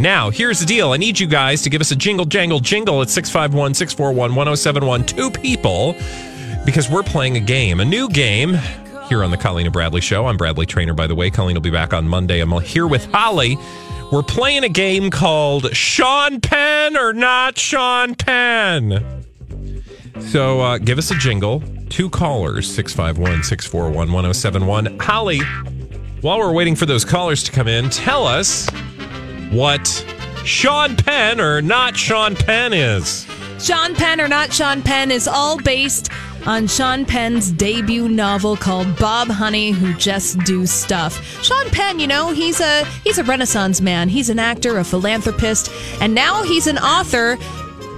Now, here's the deal. I need you guys to give us a jingle jangle jingle at 651 641 1071. Two people, because we're playing a game, a new game here on the Colleen and Bradley Show. I'm Bradley Traynor, by the way. Colleen will be back on Monday. I'm here with Holly. We're playing a game called Sean Penn or Not Sean Penn. So uh, give us a jingle. Two callers, 651 641 1071. Holly, while we're waiting for those callers to come in, tell us what Sean Penn or not Sean Penn is. Sean Penn or not Sean Penn is all based on Sean Penn's debut novel called Bob Honey Who Just Do Stuff. Sean Penn, you know, he's a he's a renaissance man. He's an actor, a philanthropist, and now he's an author.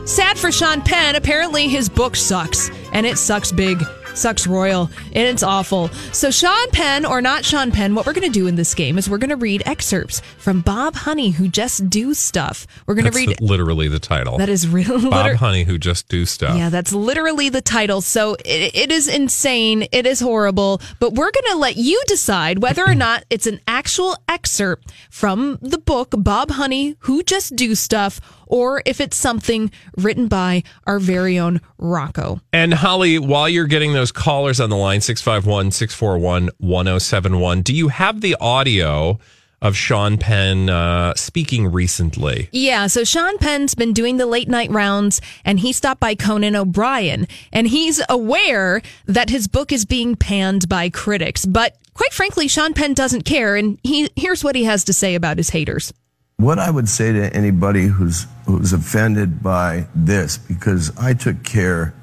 Sad for Sean Penn, apparently his book sucks, and it sucks big. Sucks royal, and it's awful. So, Sean Penn or not Sean Penn, what we're going to do in this game is we're going to read excerpts from Bob Honey, who just do stuff. We're going to read. literally the title. that is real. Bob liter- Honey who just do stuff. yeah, that's literally the title. So it, it is insane. It is horrible. But we're going to let you decide whether or not it's an actual excerpt from the book Bob Honey, Who Just Do Stuff, or if it's something written by our very own Rocco. And Holly, while you're getting those callers on the line, 651 641 1071, do you have the audio of Sean Penn uh, speaking recently? Yeah, so Sean Penn's been doing the late night rounds and he stopped by Conan O'Brien and he's aware that his book is being panned by critics. But quite frankly, Sean Penn doesn't care and he here's what he has to say about his haters. What I would say to anybody who's who's offended by this, because I took care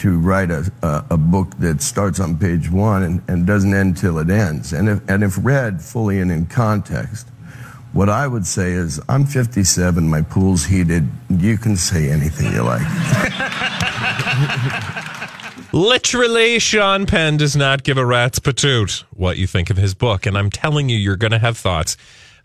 to write a, a, a book that starts on page one and, and doesn't end till it ends, and if, and if read fully and in context, what I would say is, I'm 57, my pool's heated, you can say anything you like. Literally, Sean Penn does not give a rat's patoot what you think of his book. And I'm telling you, you're going to have thoughts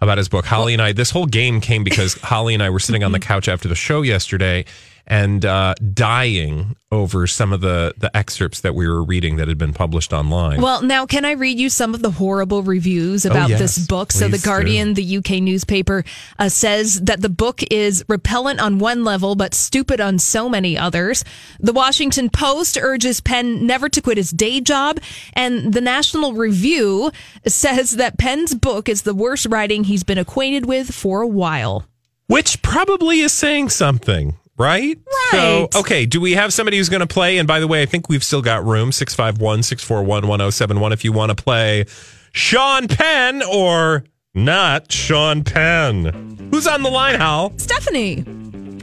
about his book. Holly and I, this whole game came because Holly and I were sitting on the couch after the show yesterday and uh, dying over some of the, the excerpts that we were reading that had been published online. Well, now can I read you some of the horrible reviews about Oh, yes, this book? So, The please Guardian, the UK newspaper, uh, says that the book is repellent on one level, but stupid on so many others. The Washington Post urges Penn never to quit his day job, and the National Review says that Penn's book is the worst writing he's been acquainted with for a while. Which probably is saying something, right? Right. So, okay, do we have somebody who's going to play? And by the way, I think we've still got room 651 641 1071 if you want to play Sean Penn or not Sean Penn. Who's on the line, Hal? Stephanie.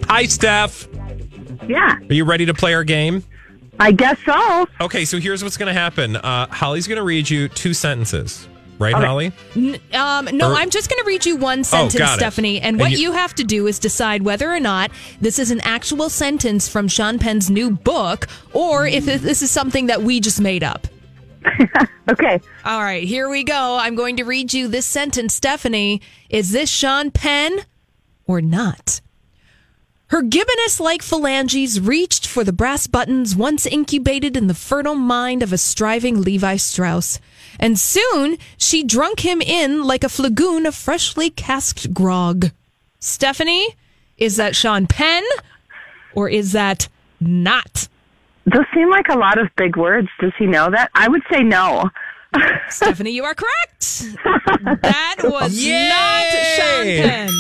Hi, Steph. Yeah, Are you ready to play our game? I guess so. Okay, so here's what's going to happen. Uh, Holly's going to read you two sentences. Right, Okay. Holly? Um, no, Or- I'm just going to read you one sentence, Oh. Stephanie. And And what you- you, have to do is decide whether or not this is an actual sentence from Sean Penn's new book or if this is something that we just made up. Okay. All right, here we go. I'm going to read you this sentence, Stephanie. Is this Sean Penn or not? Her gibbonous like phalanges reached for the brass buttons once incubated in the fertile mind of a striving Levi Strauss. And soon she drunk him in like a flagoon of freshly casked grog. Stephanie, is that Sean Penn or is that not? Those seem like a lot of big words. Does he know that? I would say no. Stephanie, you are correct. That was Yay! not Sean Penn.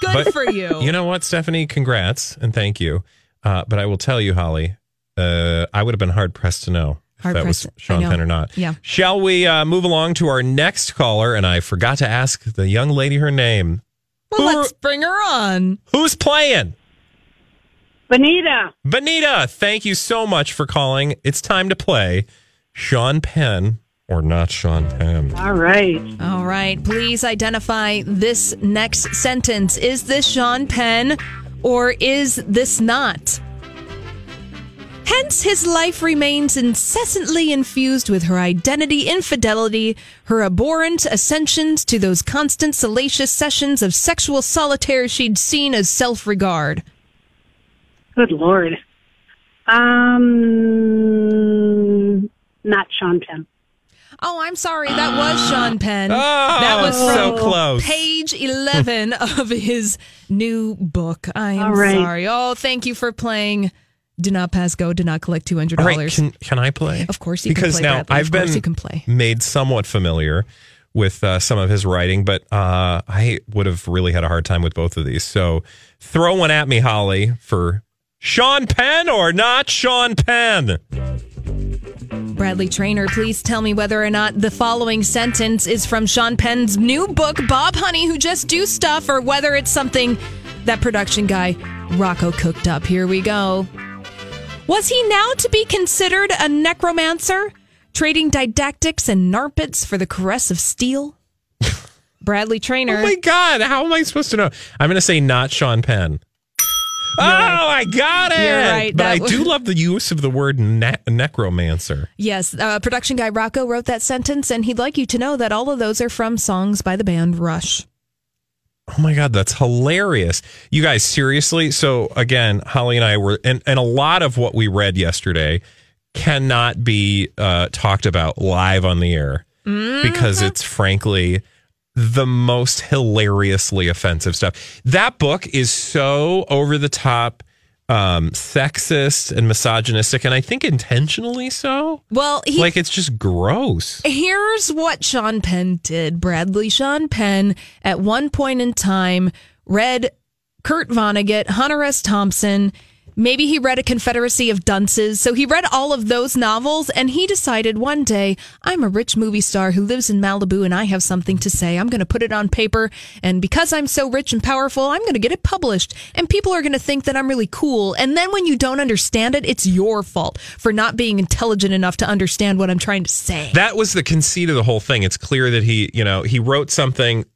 Good But for you. You know what, Stephanie? Congrats and thank you. Uh, but I will tell you, Holly, uh, I would have been hard pressed to know if Hard that was Sean. Penn or not. Yeah. Shall we uh, move along to our next caller? And I forgot to ask the young lady her name. well, Who- let's bring her on. Who's playing? Bonita. Vanita, thank you so much for calling. It's time to play Sean Penn or not Sean Penn. All right. All right, please identify this next sentence. Is this Sean Penn or is this not? Hence, his life remains incessantly infused with her identity infidelity, her abhorrent ascensions to those constant salacious sessions of sexual solitaire she'd seen as self regard. Good Lord. Um, not Sean Penn. Oh, I'm sorry. That was Sean Penn. Oh, that was so from close. page 11 of his new book. I am All right. sorry. Oh, thank you for playing. Do not pass go. Do not collect $200. All right, can, can I play? Of course you can play. because now Bradley. I've been you can play. made somewhat familiar with uh, some of his writing, but uh, I would have really had a hard time with both of these. So throw one at me, Holly, for Sean Penn or not Sean Penn. Bradley Traynor, please tell me whether or not the following sentence is from Sean Penn's new book, Bob Honey, Who Just Do Stuff, or whether it's something that production guy Rocco cooked up. Here we go. Was he now to be considered a necromancer, trading didactics and narpets for the caress of steel? Bradley Traynor. Oh my God, how am I supposed to know? I'm going to say not Sean Penn. oh, I got it. You're right. But That I was- do love the use of the word ne- necromancer. Yes, uh, production guy Rocco wrote that sentence, and he'd like you to know that all of those are from songs by the band Rush. Oh my God, that's hilarious. You guys, seriously? So, again, Holly and I were, and, and a lot of what we read yesterday cannot be uh, talked about live on the air because it's frankly the most hilariously offensive stuff. That book is so over the top, um, sexist and misogynistic, and I think intentionally so. Well, he like, it's just gross. Here's what Sean Penn did, Bradley. Sean Penn, at one point in time, read Kurt Vonnegut, Hunter S. Thompson. Maybe he read A Confederacy of Dunces. So he read all of those novels and he decided one day, I'm a rich movie star who lives in Malibu and I have something to say. I'm going to put it on paper. And because I'm so rich and powerful, I'm going to get it published. And people are going to think that I'm really cool. And then when you don't understand it, it's your fault for not being intelligent enough to understand what I'm trying to say. that was the conceit of the whole thing. It's clear that he, you know, he wrote something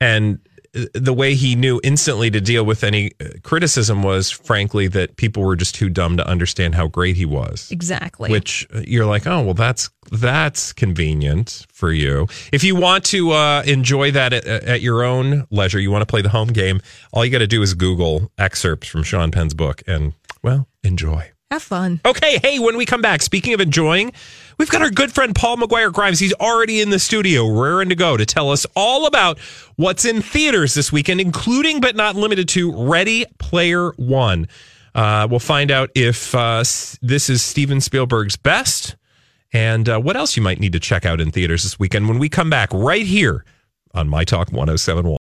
and the way he knew instantly to deal with any uh, criticism was frankly that people were just too dumb to understand how great he was. Exactly. Which uh, you're like, oh well, that's that's convenient for you. If you want to uh, enjoy that at, at your own leisure, you want to play the home game. All you got to do is Google excerpts from Sean Penn's book, and well, enjoy. Have fun. Okay, hey, when we come back, speaking of enjoying, we've got our good friend Paul McGuire Grimes. He's already in the studio, raring to go to tell us all about what's in theaters this weekend, including but not limited to Ready Player One. Uh, we'll find out if uh, this is Steven Spielberg's best and uh, what else you might need to check out in theaters this weekend when we come back right here on My Talk 1071.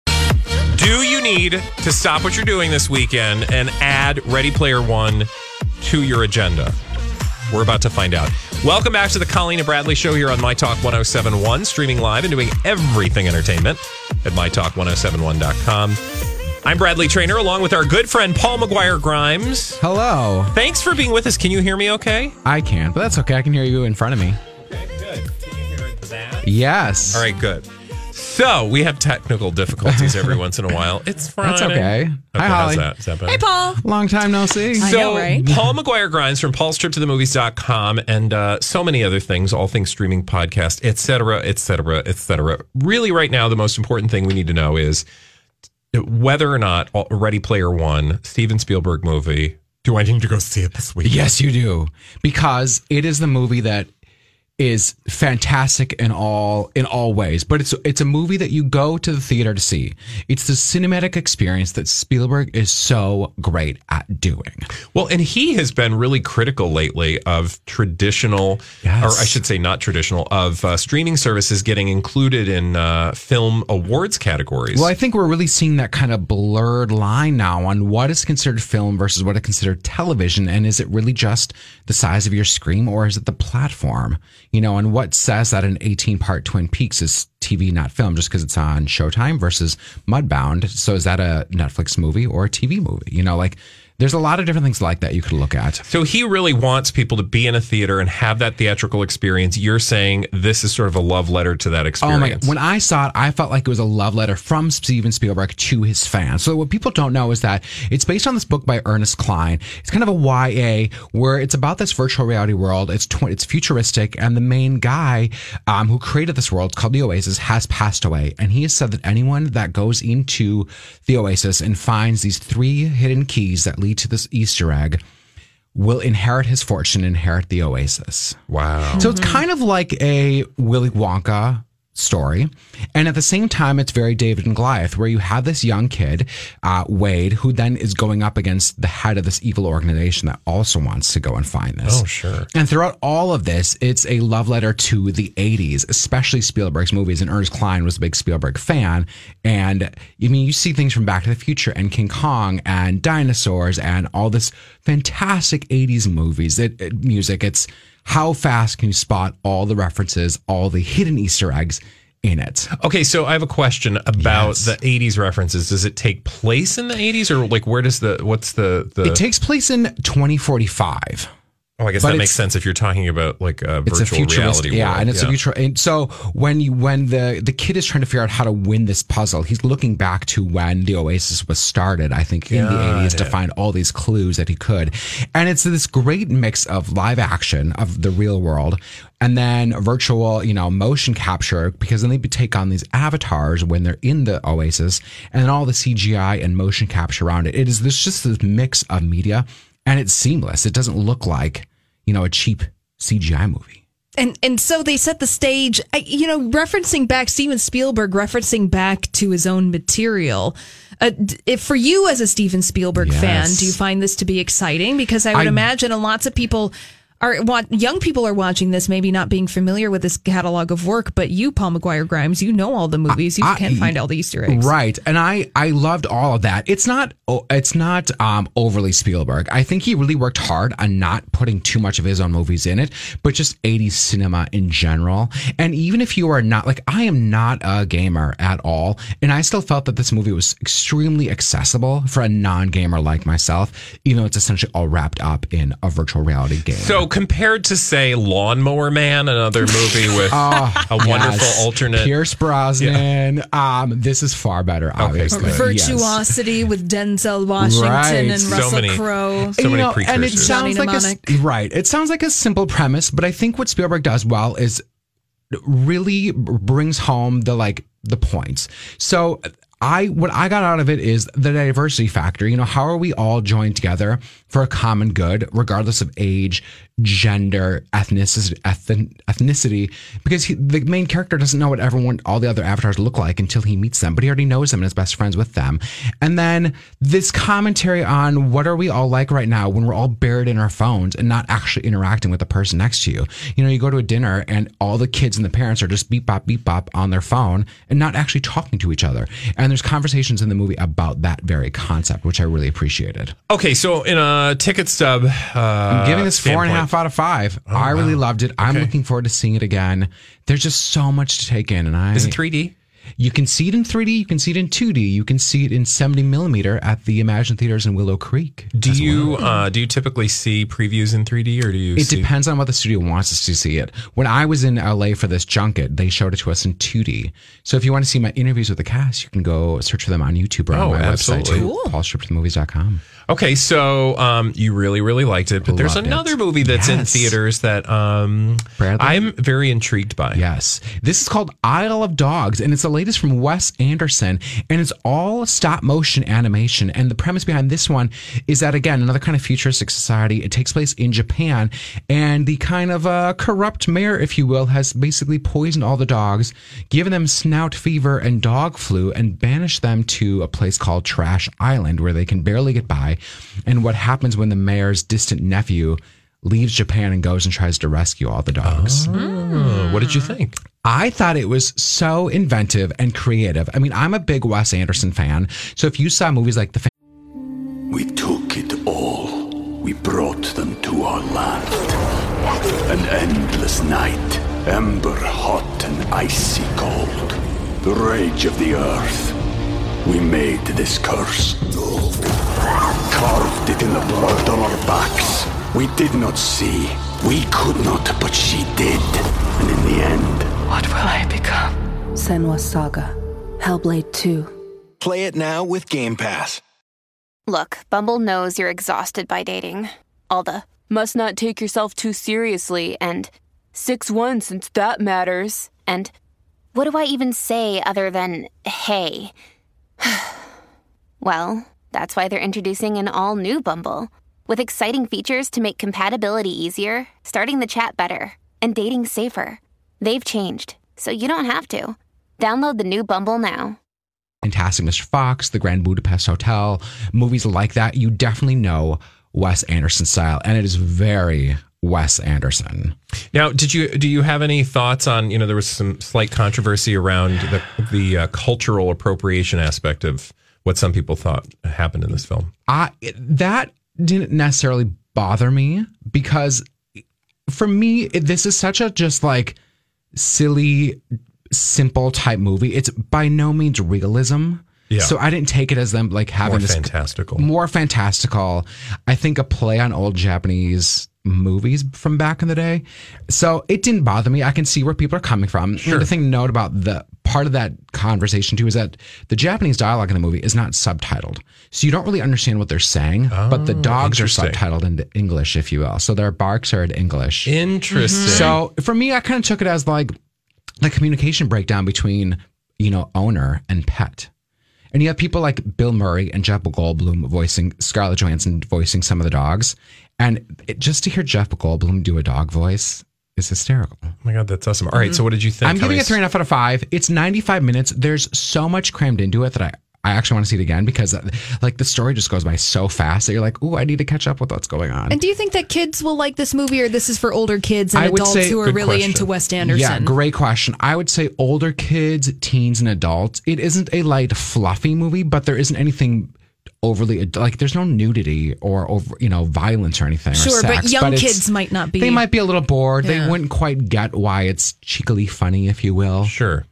Do you need to stop what you're doing this weekend and add Ready Player One to your agenda? We're about to find out. Welcome back to the Colleen and Bradley Show here on My Talk 1071, streaming live and doing everything entertainment at MyTalk1071.com. I'm Bradley Traynor, along with our good friend Paul McGuire Grimes. Hello. Thanks for being with us. Can you hear me okay? I can, but that's okay. I can hear you in front of me. Okay, good. Can you hear that? Yes. All right, good. So we have technical difficulties every once in a while. It's Friday. That's okay. Okay, Hi, how's Holly. that? Is that better? Hey, Paul. Long time no see. I So, know, right? Paul McGuire Grimes from paulstriptothemovies.com and uh, so many other things, all things streaming podcast, et cetera, et cetera, et cetera. Really, right now, the most important thing we need to know is whether or not Ready Player One, Steven Spielberg movie, do I need to go see it this week? Yes, you do. Because it is the movie that is fantastic in all in all ways. But it's it's a movie that you go to the theater to see. It's the cinematic experience that Spielberg is so great at doing. Well, and he has been really critical lately of traditional, Yes. or I should say, not traditional, of uh, streaming services getting included in uh, film awards categories. Well, I think we're really seeing that kind of blurred line now on what is considered film versus what is considered television. And is it really just the size of your screen or is it the platform? You know, and what says that an 18 part Twin Peaks is TV, not film, just because it's on Showtime versus Mudbound. So is that a Netflix movie or a TV movie? You know, like there's a lot of different things like that you could look at. So he really wants people to be in a theater and have that theatrical experience. You're saying this is sort of a love letter to that experience. Oh my god! When I saw it, I felt like it was a love letter from Steven Spielberg to his fans. So what people don't know is that it's based on this book by Ernest Cline. It's kind of a YA where it's about this virtual reality world. It's tw- it's futuristic, and the main guy um, who created this world, called the Oasis, has passed away, and he has said that anyone that goes into the Oasis and finds these three hidden keys that lead to this Easter egg will inherit his fortune, inherit the Oasis. wow. So it's kind of like a Willy Wonka story. And at the same time, it's very David and Goliath, where you have this young kid, uh, Wade, who then is going up against the head of this evil organization that also wants to go and find this. Oh, sure. And throughout all of this, it's a love letter to the 80s, especially Spielberg's movies. And Ernest Cline was a big Spielberg fan. And I mean, you see things from Back to the Future and King Kong and dinosaurs and all this fantastic 80s movies, it, it- music. It's how fast can you spot all the references, all the hidden Easter eggs in it? Okay, so I have a question about Yes. the '80s references. Does it take place in the '80s, or like where does the what's the the? It takes place in 2045. Oh, I guess but that makes sense if you're talking about like a virtual a reality. yeah, world. and it's a future. And so when you when the the kid is trying to figure out how to win this puzzle, he's looking back to when the Oasis was started. I think in the Got eighties to find all these clues that he could, and it's this great mix of live action of the real world. And then virtual, you know, motion capture because then they take on these avatars when they're in the Oasis, and all the CGI and motion capture around it. It is this just this mix of media, and it's seamless. It doesn't look like you know a cheap CGI movie. And and so they set the stage, you know, referencing back Steven Spielberg, referencing back to his own material. Uh, if for you as a Steven Spielberg fan, do you find this to be exciting? Because I would I- imagine lots of people are want young people are watching this, maybe not being familiar with this catalog of work. But you, Paul McGuire Grimes, you know all the movies. You I- can't find all the Easter eggs. Right. And I I loved all of that. It's not oh, it's not um overly Spielberg. I think he really worked hard on not putting too much of his own movies in it, but just 80s cinema in general. And even if you are not like I am not a gamer at all, and I still felt that this movie was extremely accessible for a non-gamer like myself, even though it's essentially all wrapped up in a virtual reality game. So compared to say Lawnmower Man, another movie with a wonderful Yes. alternate. Pierce Brosnan. Um, this is far better, obviously. Yes. Virtuosity with Denzel Washington Right. and So Russell many- Crowe. so many and it precursors. sounds Johnny like a, right. It sounds like a simple premise, but I think what Spielberg does well is really brings home the like the points. So I what I got out of it is the diversity factor. You know, how are we all joined together for a common good, regardless of age, gender, ethnicity, ethn, ethnicity? Because he, the main character doesn't know what everyone, all the other avatars look like until he meets them, but he already knows them and is best friends with them. And then this commentary on what are we all like right now when we're all buried in our phones and not actually interacting with the person next to you. You know, you go to a dinner and all the kids and the parents are just beep bop beep bop on their phone and not actually talking to each other. And there's conversations in the movie about that very concept, which I really appreciated. Okay, so in a ticket stub, uh, I'm giving this four and a standpoint- half out of five. I really loved it. I'm Okay. looking forward to seeing it again. There's just so much to take in, and I Is it 3D? You can see it in 3D. You can see it in 2D. You can see it in 70 millimeter at the Imagine Theaters in Willow Creek. Do you well. uh, do you typically see previews in 3D or do you? It see- depends on what the studio wants us to see it. When I was in LA for this junket, they showed it to us in 2D. So if you want to see my interviews with the cast, you can go search for them on YouTube or Oh, on my absolutely. website too, Cool. paulstriptomovies.com. Okay, so um, you really, really liked it, but there's Loved it. another movie that's in Yes. theaters that um, Bradley? I'm very intrigued by. Yes. This is called Isle of Dogs, and it's the latest from Wes Anderson, and it's all stop motion animation. And the premise behind this one is that again, another kind of futuristic society. It takes place in Japan, and the kind of uh, corrupt mayor, if you will, has basically poisoned all the dogs, given them snout fever and dog flu, and banished them to a place called Trash Island, where they can barely get by. And what happens when the mayor's distant nephew leaves Japan and goes and tries to rescue all the dogs? Oh, hmm. what did you think? I thought it was so inventive and creative. I mean, I'm a big Wes Anderson fan. So if you saw movies like The We took it all. We brought them to our land. An endless night, ember hot and icy cold. The rage of the earth. We made this curse. Carved it in the blood on our backs. We did not see. We could not, but she did. And in the end, What will I become? Senua's Saga. Hellblade 2. Play it now with Game Pass. Look, Bumble knows you're exhausted by dating. All the must not take yourself too seriously and 6 1 since that matters. And what do I even say other than hey? well, that's why they're introducing an all new Bumble with exciting features to make compatibility easier, starting the chat better, and dating safer. They've changed, so you don't have to. Download the new Bumble now. Fantastic Mr. Fox, The Grand Budapest Hotel, movies like that, you definitely know Wes Anderson style, and it is very Wes Anderson. Now, did you do you have any thoughts on you know there was some slight controversy around the the uh, cultural appropriation aspect of what some people thought happened in this film? I that didn't necessarily bother me because for me it, this is such a just like silly simple type movie. It's by no means realism. Yeah. So I didn't take it as them like having More this fantastical. more fantastical. I think a play on old Japanese movies from back in the day. So it didn't bother me. I can see where people are coming from. Sure. The thing to note about the part of that conversation too is that the Japanese dialogue in the movie is not subtitled. So you don't really understand what they're saying, but the oh, dogs are Oh, subtitled into English, if you will. So their barks are in English. Interesting. So for me, I kind of took it as like the communication breakdown between, you know, owner and pet. And you have people like Bill Murray and Jeff Goldblum voicing Scarlett Johansson voicing some of the dogs. And it, just to hear Jeff Goldblum do a dog voice is hysterical. oh my god, that's awesome. All right, so what did you think? I'm How giving it three and a half out of five. It's 95 minutes. There's so much crammed into it that I, I actually want to see it again because uh, like the story just goes by so fast that you're like, oh, I need to catch up with what's going on. And do you think that kids will like this movie, or this is for older kids and I adults say- who are really question. into Wes Anderson? Yeah, great question. I would say older kids, teens, and adults. It isn't a light, fluffy movie, but there isn't anything overly like. There's no nudity or over, you know, violence or anything. or Sure, but young it's- kids might not be. They might be a little bored. Yeah. They wouldn't quite get why it's cheekily funny, if you will. Sure.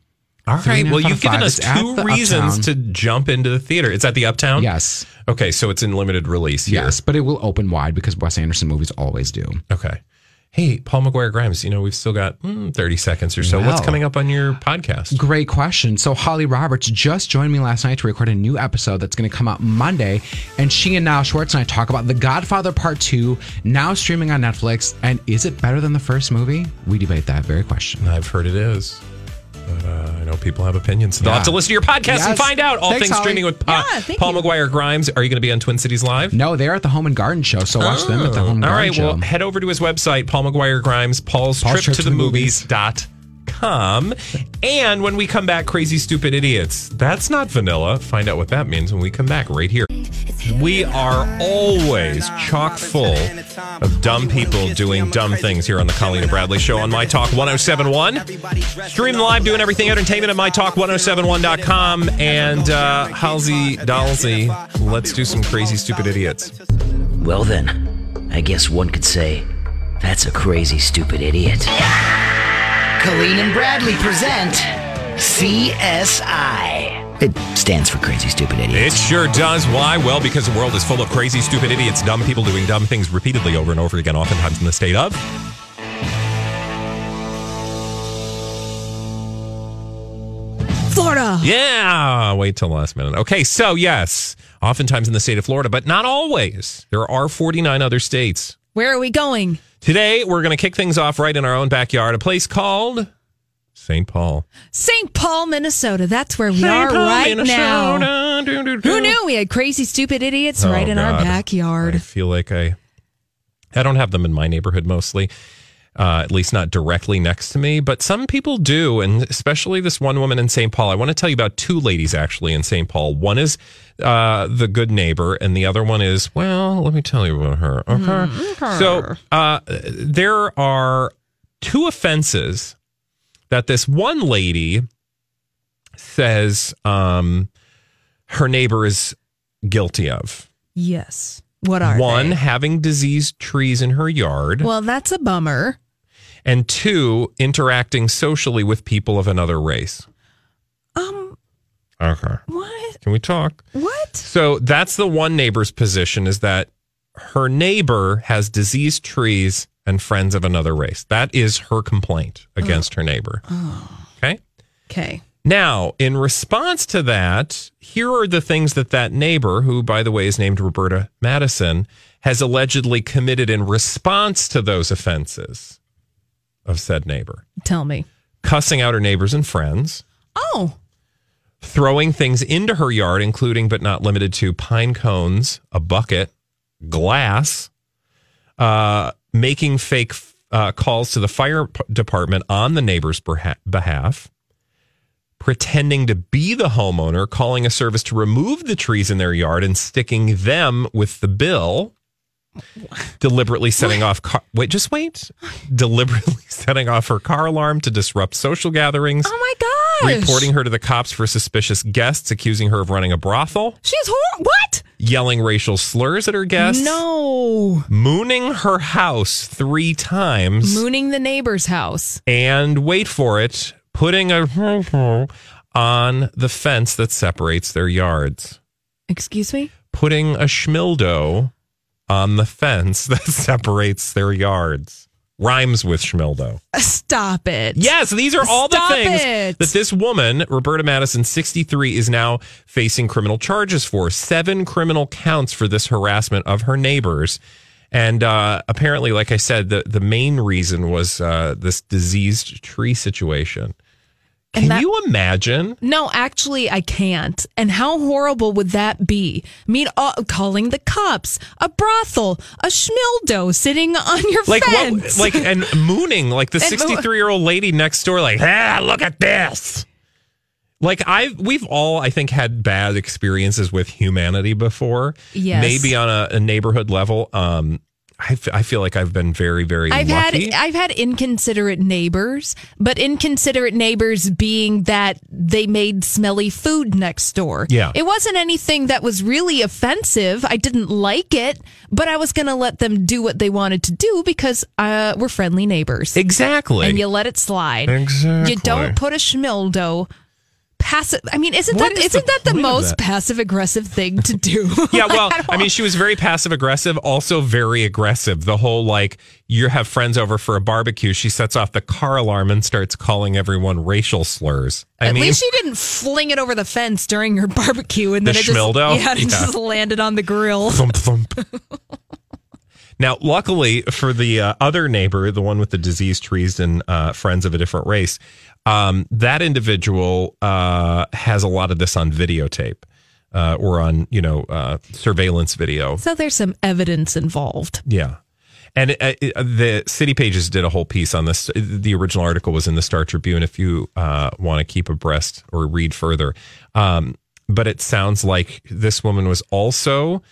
All Three right. Well, you've given five. us It's two reasons Uptown. to jump into the theater. It's at the Uptown. Yes, Okay, so it's in limited release here. yes, but it will open wide because Wes Anderson movies always do. Okay. Hey, Paul McGuire Grimes. You know we've still got mm, thirty seconds or so. What's coming up on your podcast? Great question. So Holly Roberts just joined me last night to record a new episode that's going to come out Monday, and she and Niall Schwartz and I talk about The Godfather Part Two, now streaming on Netflix. And is it better than the first movie? We debate that very question. I've heard it is. But uh, I know people have opinions. So they'll Yeah. have to listen to your podcast and Yes. find out all Thanks, things Holly. streaming with Pa- Yeah, thank Paul you. McGuire Grimes. Are you going to be on Twin Cities Live? No, they're at the Home and Garden Show, so watch them at the Home and All Garden right, Show. well, head over to his website, Paul McGuire Grimes, Paul's, Paul's trip, to, the, movies. dot com. And when we come back, Crazy Stupid Idiots. That's not vanilla. Find out what that means when we come back right here. We are always chock full of dumb people doing dumb things here on the Colleen and Bradley Show on My Talk 1071. Stream live, doing everything entertainment at MyTalk1071.com. And uh, Halsey Dalsey, let's do some crazy stupid idiots. Well, then, I guess one could say that's a crazy, stupid idiot. Colleen and Bradley present CSI. It stands for Crazy Stupid idiots. It sure does. Why? Well, because the world is full of crazy, stupid idiots, dumb people doing dumb things repeatedly over and over again, oftentimes in the state of. Florida. Yeah. Wait till last minute. Okay. So, yes, oftentimes in the state of Florida, but not always. There are 49 other states. Where are we going? Today, we're going to kick things off right in our own backyard, a place called St. Paul. St. Paul, Minnesota. That's where we St. are Paul, right now. Do, do, do. Who knew we had crazy, stupid idiots Oh, right in our backyard? I feel like I, I don't have them in my neighborhood mostly, uh, at least not directly next to me, but some people do, and especially this one woman in St. Paul. I want to tell you about two ladies actually in St. Paul. One is uh, the good neighbor, and the other one is well, let me tell you about her. Okay, so uh, there are two offenses that this one lady says um, her neighbor is guilty of. Yes. What are One, they? having diseased trees in her yard. Well, that's a bummer. and two, interacting socially with people of another race. Um, Okay. what? Can we talk? What? So that's the one neighbor's position is that her neighbor has diseased trees and friends of another race. That is her complaint against her neighbor. Okay. Okay. Now, in response to that, here are the things that that neighbor, who by the way is named Roberta Madison, has allegedly committed in response to those offenses of said neighbor. Tell me. Cussing out her neighbors and friends, Oh, throwing things into her yard, including but not limited to pine cones, a bucket, glass, uh, making fake uh, calls to the fire department on the neighbor's berha- behalf, pretending to be the homeowner, calling a service to remove the trees in their yard and sticking them with the bill. Deliberately setting off car- wait, just wait. Deliberately setting off her car alarm to disrupt social gatherings oh my gosh. Reporting her to the cops for suspicious guests, accusing her of running a brothel, She's hor- what? yelling racial slurs at her guests, No. mooning her house three times, Mooning the neighbor's house. and wait for it, putting a on the fence that separates their yards, Excuse me? putting a schmildo on the fence that separates their yards. Rhymes with schmildo. Stop it. Yes, these are all Stop the things it. that this woman, Roberta Madison, 63, is now facing criminal charges for. Seven criminal counts for this harassment of her neighbors. And uh, apparently, like I said, the, the main reason was uh, this diseased tree situation. And Can that- you imagine? No, actually, I can't. And how horrible would that be? I mean, uh, calling the cops, a brothel, a schmildo sitting on your Like fence. what? Like and mooning, like the sixty-three year old lady next door, like, ah, look at this. Like I, we've all, I think, had bad experiences with humanity before. Yes. maybe on a, a neighborhood level. Um, I, f- I feel like I've been very, very I've lucky. had I've had inconsiderate neighbors, but inconsiderate neighbors being that they made smelly food next door. Yeah. It wasn't anything that was really offensive. I didn't like it, but I was going to let them do what they wanted to do because uh, we're friendly neighbors. exactly. and you let it slide. Exactly. You don't put a schmildo passive. I mean, isn't What that is isn't the that the most that? passive aggressive thing to do? yeah, well, I mean, she was very passive aggressive, also very aggressive. The whole like you have friends over for a barbecue, she sets off the car alarm and starts calling everyone racial slurs. I At mean, least she didn't fling it over the fence during her barbecue and then The it just, yeah, it Yeah. just landed on the grill. thump thump. now, luckily for the uh, other neighbor, the one with the diseased trees and uh, friends of a different race, um, that individual uh, has a lot of this on videotape uh, or on you know uh, surveillance video. So there's some evidence involved. Yeah. And uh, it, the City Pages did a whole piece on this. The original article was in the Star Tribune. If you uh, want to keep abreast or read further, um, but it sounds like this woman was also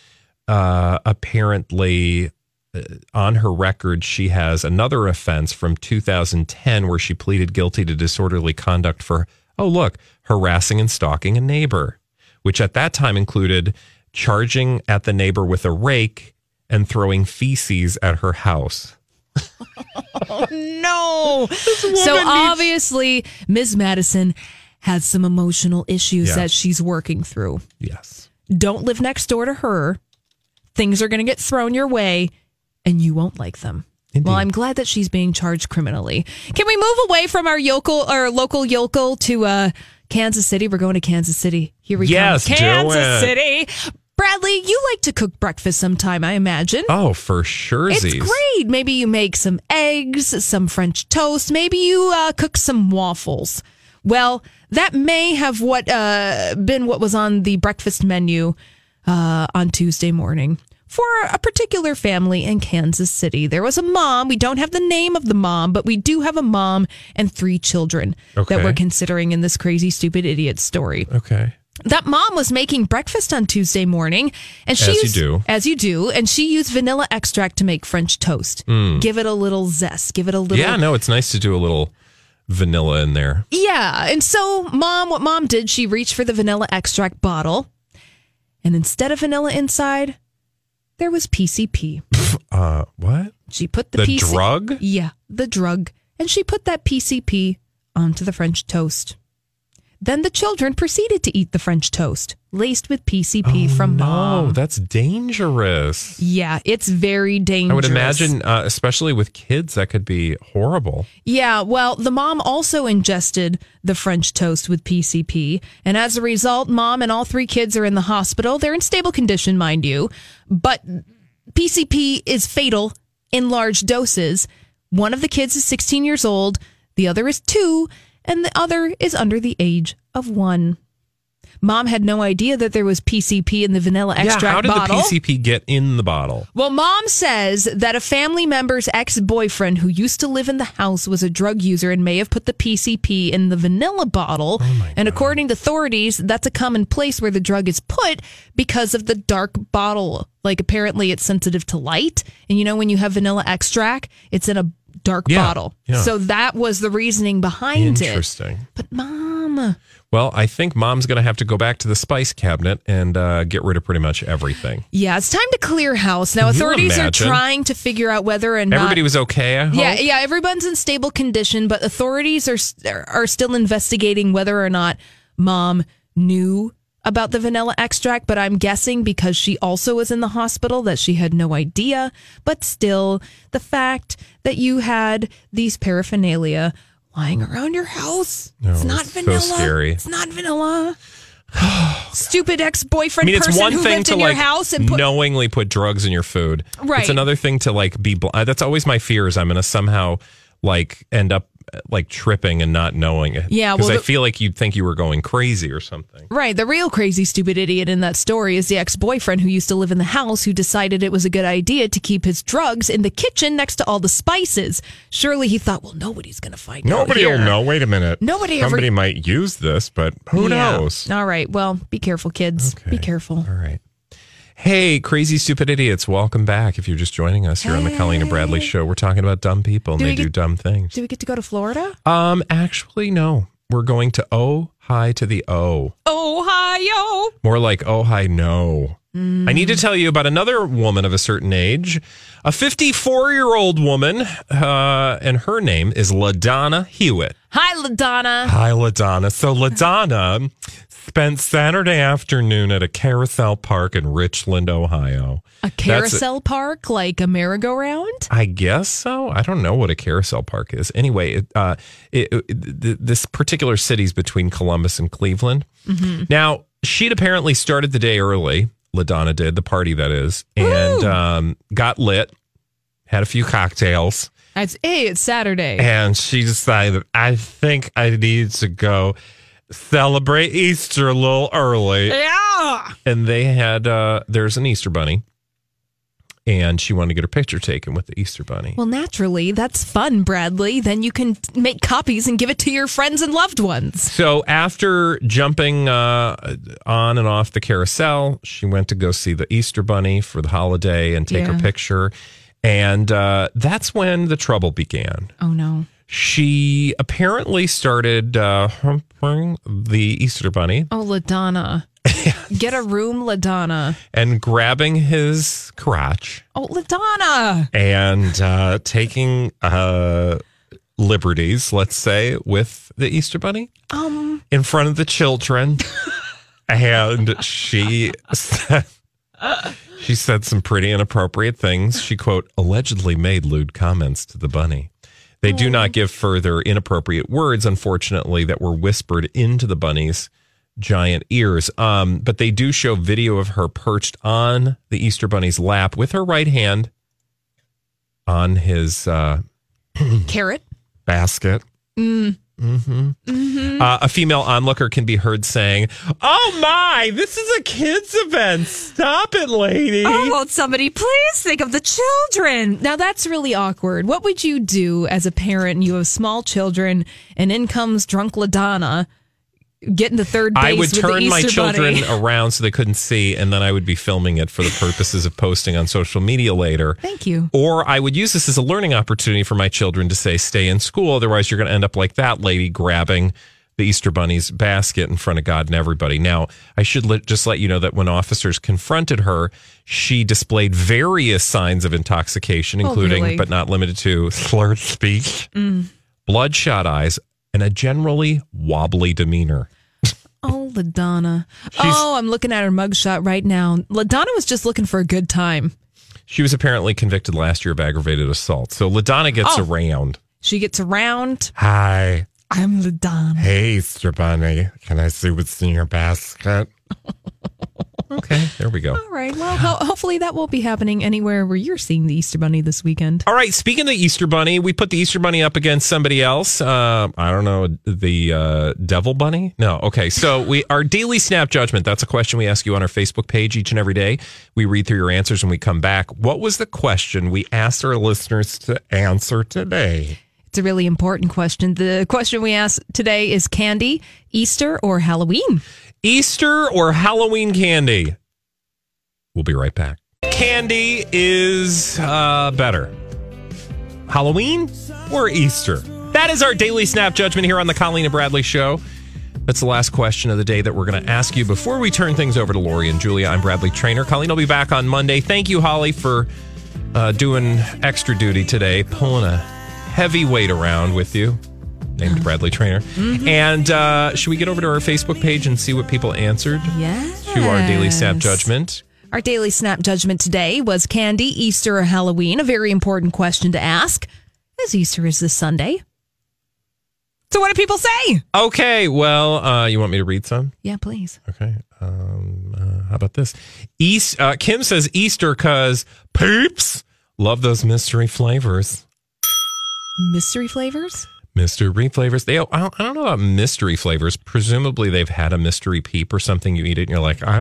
uh, apparently uh, Uh, on her record. She has another offense from 2010 where she pleaded guilty to disorderly conduct for oh look harassing and stalking a neighbor, which at that time included charging at the neighbor with a rake and throwing feces at her house. No. So obviously, Ms. Madison has some emotional issues Yeah. that she's working through. Yes. Don't live next door to her. Things are going to get thrown your way and you won't like them. Well, I'm glad that she's being charged criminally. Can we move away from our yokel our local yokel to uh, Kansas City? We're going to Kansas City. Here we Yes, come. Kansas it. City. Bradley, you like to cook breakfast sometime, I imagine. Oh, for sure. It's great. Maybe you make some eggs, some French toast. Maybe you uh, cook some waffles. Well, that may have what uh, been what was on the breakfast menu uh, on Tuesday morning for a particular family in Kansas City. There was a mom. We don't have the name of the mom, but we do have a mom and three children Okay. that we're considering in this crazy, stupid idiot story. Okay. That mom was making breakfast on Tuesday morning, and she As you used, do. as you do, and she used vanilla extract to make French toast. Mm. Give it a little zest. Give it a little. Yeah, no, it's nice to do a little vanilla in there. Yeah, and so mom, what mom did, she reached for the vanilla extract bottle, and instead of vanilla inside, there was PCP. Uh, what? She put the, The PC drug? Yeah, the drug, and she put that PCP onto the French toast. Then the children proceeded to eat the French toast, laced with PCP from mom. Oh, that's dangerous. Yeah, it's very dangerous. I would imagine, uh, especially with kids, that could be horrible. Yeah, well, the mom also ingested the French toast with PCP, and as a result, mom and all three kids are in the hospital. They're in stable condition, mind you, but PCP is fatal in large doses. One of the kids is 16 years old, the other is two, and the other is under the age of one. Mom had no idea that there was PCP in the vanilla extract yeah, how did bottle. the PCP get in the bottle? Well, mom says that a family member's ex boyfriend who used to live in the house was a drug user and may have put the PCP in the vanilla bottle. Oh and according to authorities, that's a common place where the drug is put because of the dark bottle. Like, apparently, it's sensitive to light. And you know, when you have vanilla extract, it's in a dark Yeah, bottle. yeah. So that was the reasoning behind it. Interesting. But, mom. Well, I think mom's going to have to go back to the spice cabinet and uh, get rid of pretty much everything. Yeah, it's time to clear house. Now, authorities are trying to figure out whether or not Everybody was okay, I hope? Yeah, yeah, everyone's in stable condition, but authorities are are still investigating whether or not mom knew about the vanilla extract, but I'm guessing because she also was in the hospital that she had no idea. But still, the fact that you had these paraphernalia lying around your house, No, it's not it's so vanilla. scary. It's not vanilla. Stupid ex-boyfriend I mean, it's person one who thing lived to in like your house and put knowingly put drugs in your food. Right. It's another thing to like be. Bl- that's always my fear is I'm going to somehow like end up like tripping and not knowing it. Yeah, because well, I feel like you'd think you were going crazy or something. Right. The real crazy, stupid idiot in that story is the ex boyfriend who used to live in the house who decided it was a good idea to keep his drugs in the kitchen next to all the spices. Surely he thought, well, nobody's going to find out. Nobody will know. Wait a minute. Nobody ever- Somebody might use this, but who Yeah. knows? All right. Well, be careful, kids. Be careful. All right. Hey, crazy stupid idiots! Welcome back. If you're just joining us here on the Colleen and Bradley Show, we're talking about dumb people and Do they do get- dumb things. Do we get to go to Florida? Um, actually, no. We're going to oh hi to the O. Ohio. More like oh hi no. I need to tell you about another woman of a certain age, a 54 year old woman, uh, and her name is LaDonna Hewitt. Hi, LaDonna. Hi, LaDonna. So, LaDonna spent Saturday afternoon at a carousel park in Richland, Ohio. A carousel park, like a merry-go-round? I guess so. I don't know what a carousel park is. Anyway, it, uh, it, it- th- this particular city's between Columbus and Cleveland. Mm-hmm. Now, she'd apparently started the day early. LaDonna did, the party that is, and um, got lit, had a few cocktails, It's, hey, it's Saturday. and she decided, I think I need to go celebrate Easter a little early. yeah. And they had, uh, there's an Easter bunny, and she wanted to get her picture taken with the Easter bunny. Well, naturally, that's fun, Bradley. Then you can make copies and give it to your friends and loved ones. So after jumping uh, on and off the carousel, she went to go see the Easter Bunny for the holiday and take Yeah. her picture. And uh, that's when the trouble began. Oh, no. She apparently started uh, humping the Easter Bunny Oh, LaDonna. Get a room, LaDonna. and grabbing his crotch Oh, LaDonna. and uh, taking uh, liberties, let's say, with the Easter Bunny. Um, in front of the children and she said she said some pretty inappropriate things she quote allegedly made lewd comments to the bunny they do not give further inappropriate words unfortunately that were whispered into the bunny's giant ears. Um, but they do show video of her perched on the Easter Bunny's lap with her right hand on his uh, Carrot. basket. Mm. Mm-hmm. Uh, a female onlooker can be heard saying, "Oh my, this is a kids event! Stop it, lady!" Oh, won't somebody please think of the children? Now that's really awkward. What would you do as a parent and you have small children and in comes drunk LaDonna getting to third base I would the turn my children Bunny? around so they couldn't see, and then I would be filming it for the purposes of posting on social media later. Thank you. Or I would use this as a learning opportunity for my children to say, stay in school. Otherwise, you're going to end up like that lady grabbing the Easter Bunny's basket in front of God and everybody. Now, I should let, just let you know that when officers confronted her, she displayed various signs of intoxication, Oh, including, really? but not limited to, slurred speech, Mm. bloodshot eyes, and a generally wobbly demeanor. LaDonna. Oh, I'm looking at her mugshot right now. LaDonna was just looking for a good time. She was apparently convicted last year of aggravated assault. So LaDonna gets Oh. around. She gets around. Hi. I'm LaDonna. Hey, Easter Bunny. Can I see what's in your basket? okay, there we go. All right. Well, ho- hopefully that won't be happening anywhere where you're seeing the Easter Bunny this weekend. All right, speaking of the Easter Bunny, we put the Easter Bunny up against somebody else. Uh, I don't know, the uh, Devil Bunny? No. Okay, so we our daily snap judgment. That's a question we ask you on our Facebook page each and every day. We read through your answers and we come back. What was the question we asked our listeners to answer today? It's a really important question. The question we asked today is candy, Easter, or Halloween? Easter or Halloween candy? We'll be right back. Candy is uh, better. Halloween or Easter? That is our daily snap judgment here on the Colleen and Bradley Show. That's the last question of the day that we're going to ask you before we turn things over to Lori and Julia. I'm Bradley Traynor. Colleen will be back on Monday. Thank you, Holly, for uh, doing extra duty today, pulling a heavy weight around with you. Named Bradley Traynor. And uh, should we get over to our Facebook page and see what people answered Yes. to our daily snap judgment? Our daily snap judgment today was candy, Easter, or Halloween? A very important question to ask, as Easter is this Sunday. So, what do people say? Okay, well, uh, you want me to read some? Yeah, please. Okay. Um, uh, how about this? East. Uh, Kim says Easter because peeps love those mystery flavors. Mystery flavors? Mystery flavors. They. I don't, know about mystery flavors. Presumably, they've had a mystery peep or something. You eat it, and you're like, I,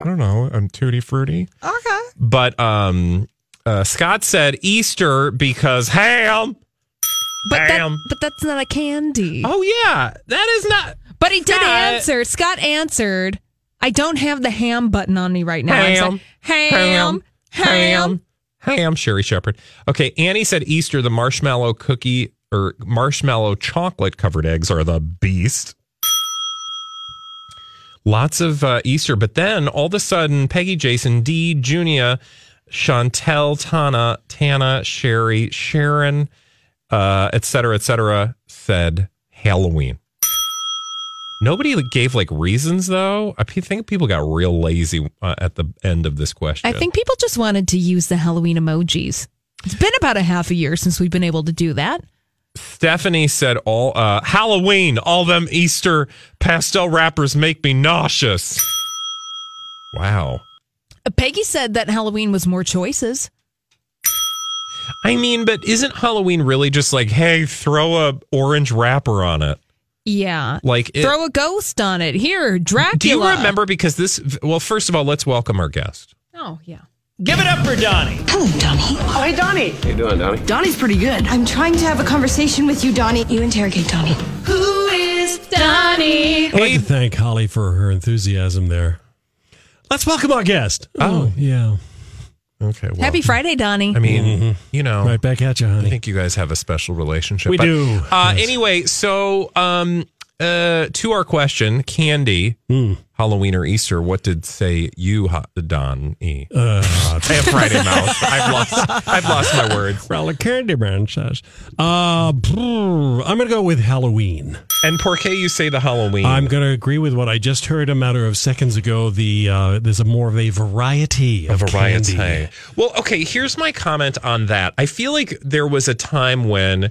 I don't know. I'm tutti frutti. Okay. But um, uh, Scott said Easter because ham. But, that, but that's not a candy. Oh yeah, that is not. But he did Scott. answer. Scott answered. I don't have the ham button on me right now. Ham, said, ham, ham, ham. Sherry Shepard. Okay, Annie said Easter. The marshmallow cookie or marshmallow chocolate covered eggs are the beast. Lots of uh, Easter, but then all of a sudden, Peggy, Jason, Dee, Junia, Chantel, Tana, Tana, Sherry, Sharon, uh, et cetera, et cetera, said Halloween. Nobody gave like reasons though. I think people got real lazy uh, at the end of this question. I think people just wanted to use the Halloween emojis. It's been about a half a year since we've been able to do that. Stephanie said all uh, Halloween, all them Easter pastel wrappers make me nauseous. Wow. Uh, Peggy said that Halloween was more choices. I mean, but isn't Halloween really just like, hey, throw a orange wrapper on it? Yeah. Like it- throw a ghost on it. Here, Dracula. Do you remember? Because this, well, first of all, let's welcome our guest. Oh yeah. Give it up for Donnie. Hello, Donnie. Oh, hey, Donnie. How you doing, Donnie? Donnie's pretty good. I'm trying to have a conversation with you, Donnie. You interrogate Donnie. Who is Donnie? I'd like to thank Holly for her enthusiasm there. Let's welcome our guest. Oh, yeah. Okay. Well, Happy Friday, Donnie. I mean, you know, Right back at you, honey. I honey. think you guys have a special relationship. We But, do, Uh, yes. Anyway, so um, uh, to our question, candy, Hmm. Halloween or Easter, what did say you, Don E? Uh, I have Friday mouth. I've lost. I've lost my words. Well, the Candyman says. Uh, brr, I'm going to go with Halloween. And Porque, you say the Halloween. I'm going to agree with what I just heard a matter of seconds ago. The uh, there's a more of a variety of variety. candy. Well, okay, here's my comment on that. I feel like there was a time when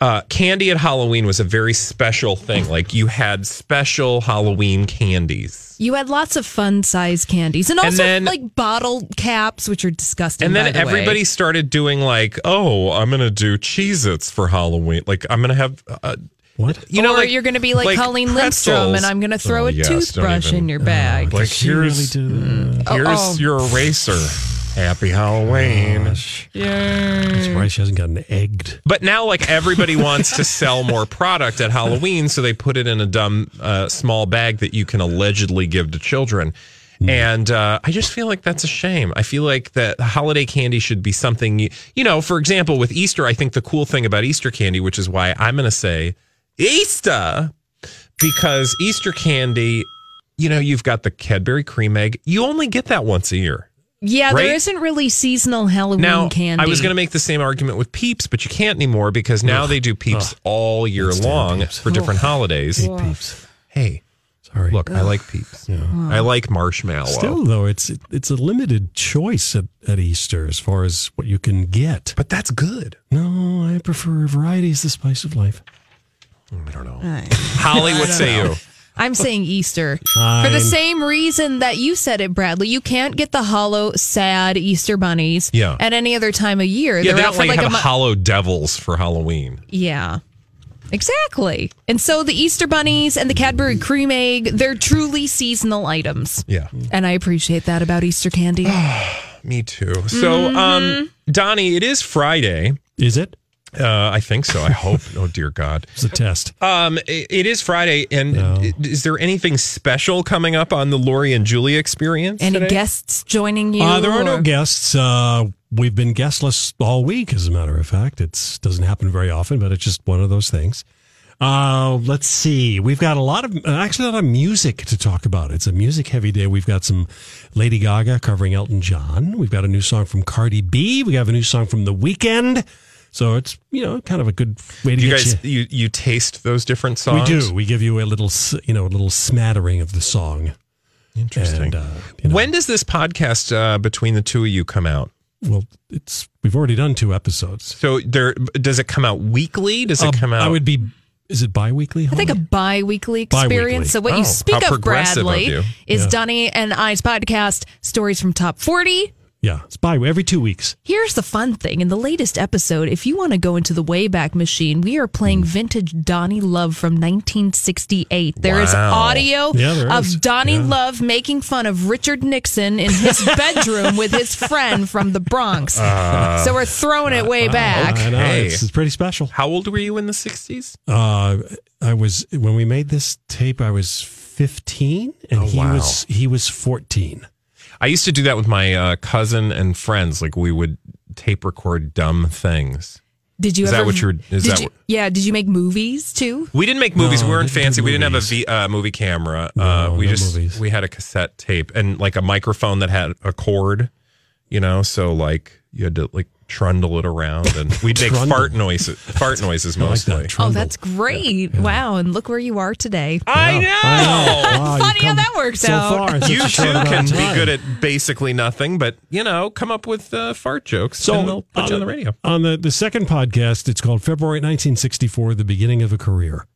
uh, candy at Halloween was a very special thing. Like you had special Halloween candies. You had lots of fun size candies and And also then- like bottle caps, which are disgusting. And then by the way. everybody started doing like, oh, I'm going to do Cheez Its for Halloween. Like I'm going to have. Uh, what? You know, or like, you're going to be like, Colleen Lindstrom, and I'm going to throw Oh, a yes, toothbrush even- in your bag. Like she really here's do that? here's Oh, oh. your eraser. Happy Halloween. Yeah. That's why she hasn't gotten egged. But now, like everybody wants to sell more product at Halloween, so they put it in a dumb uh, small bag that you can allegedly give to children. And uh, I just feel like that's a shame. I feel like that holiday candy should be something you, you know. For example, with Easter, I think the cool thing about Easter candy, which is why I'm going to say Easter, because Easter candy, you know, you've got the Cadbury cream egg. You only get that once a year. Yeah, right? there isn't really seasonal Halloween Now, candy. I was going to make the same argument with Peeps, but you can't anymore because now they do Peeps all year long for different holidays. Peeps. Hey, Sorry. look, I like Peeps. I like marshmallow. Still, though, it's it's a limited choice at, at Easter as far as what you can get. but that's good. No, I prefer variety is the spice of life. Mm, I don't know. Holly, what say you? I'm saying Easter for the same reason that you said it, Bradley. You can't get the hollow, sad Easter bunnies Yeah. at any other time of year. Yeah, They're they out don't for like, like have a mo- hollow devils for Halloween. Yeah. Exactly. And so the Easter bunnies and the Cadbury cream egg, they're truly seasonal items. Yeah, And I appreciate that about Easter candy. me too. So, um, Donnie, it is Friday. Is it? Uh, I think so. I hope. oh dear God. It's a test. Um, it, it is Friday, and i- is there anything special coming up on the Lori and Julie experience? Any today? guests joining you? Uh, there are no guests. Uh, we've been guestless all week, as a matter of fact. It doesn't happen very often, but it's just one of those things. Uh, let's see. We've got a lot of, uh, actually, a lot of music to talk about. It's a music heavy day. We've got some Lady Gaga covering Elton John. We've got a new song from Cardi B. We have a new song from The Weeknd. So it's, you know, kind of a good way to you get guys you. you you taste those different songs. We do. We give you a little, you know, a little smattering of the song. Interesting. And, uh, you know, When does this podcast uh, between the two of you come out? well, it's we've already done two episodes. So there does it come out weekly? Does it Uh, come out? I would be. Is it bi-weekly? I think a bi-weekly Bi-weekly. experience. So what Oh, you speak of, progressive of Bradley, you. is Yeah. Donnie and I's podcast, Stories from Top 40. Yeah, it's bi every two weeks. Here's the fun thing. In the latest episode, if you want to go into the Wayback Machine, we are playing vintage Donnie Love from 1968. There is Wow. audio Yeah, there of is. Donnie Yeah. Love making fun of Richard Nixon in his bedroom with his friend from the Bronx. so we're throwing it way back. I know Okay. it's, it's pretty special. How old were you in the sixties? Uh, I was when we made this tape. I was fifteen, and Oh, he wow. was he was fourteen. I used to do that with my uh, cousin and friends. Like we would tape record dumb things. Did you Is ever? that what you're- is that you- what- yeah. Did you make movies too? We didn't make movies. No, we weren't didn't fancy. We didn't have a uh, movie camera. uh, we no just movies. we had a cassette tape and like a microphone that had a cord. You know, so like you had to like trundle it around, and we'd make fart noises. Fart noises I like mostly. that. Oh, that's great! Wow, and look where you are today. I know. I know. Wow, Funny how that works so out. Far You a too can of be time. good at basically nothing, but you know, come up with uh, fart jokes. So and they'll put you on the radio. On the the second podcast, it's called February 1964, the beginning of a career.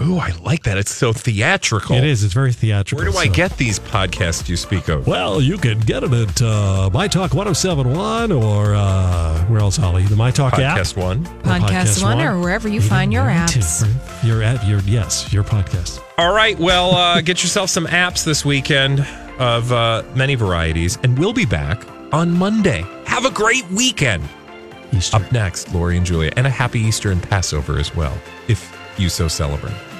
Ooh, I like that. It's so theatrical. It is. It's very theatrical. Where do I so- get these podcasts you speak of? Well, you can get them at uh, My Talk 1071 or uh, where else, Holly? The My Talk app. Podcast One. Or Podcast One or wherever you find your One, apps. Your at your yes, your podcast. All right. Well, uh, get yourself some apps this weekend of uh, many varieties, and we'll be back on Monday. Have a great weekend. Easter. Up next, Lori and Julia, and a happy Easter and Passover as well, if you so celebrate.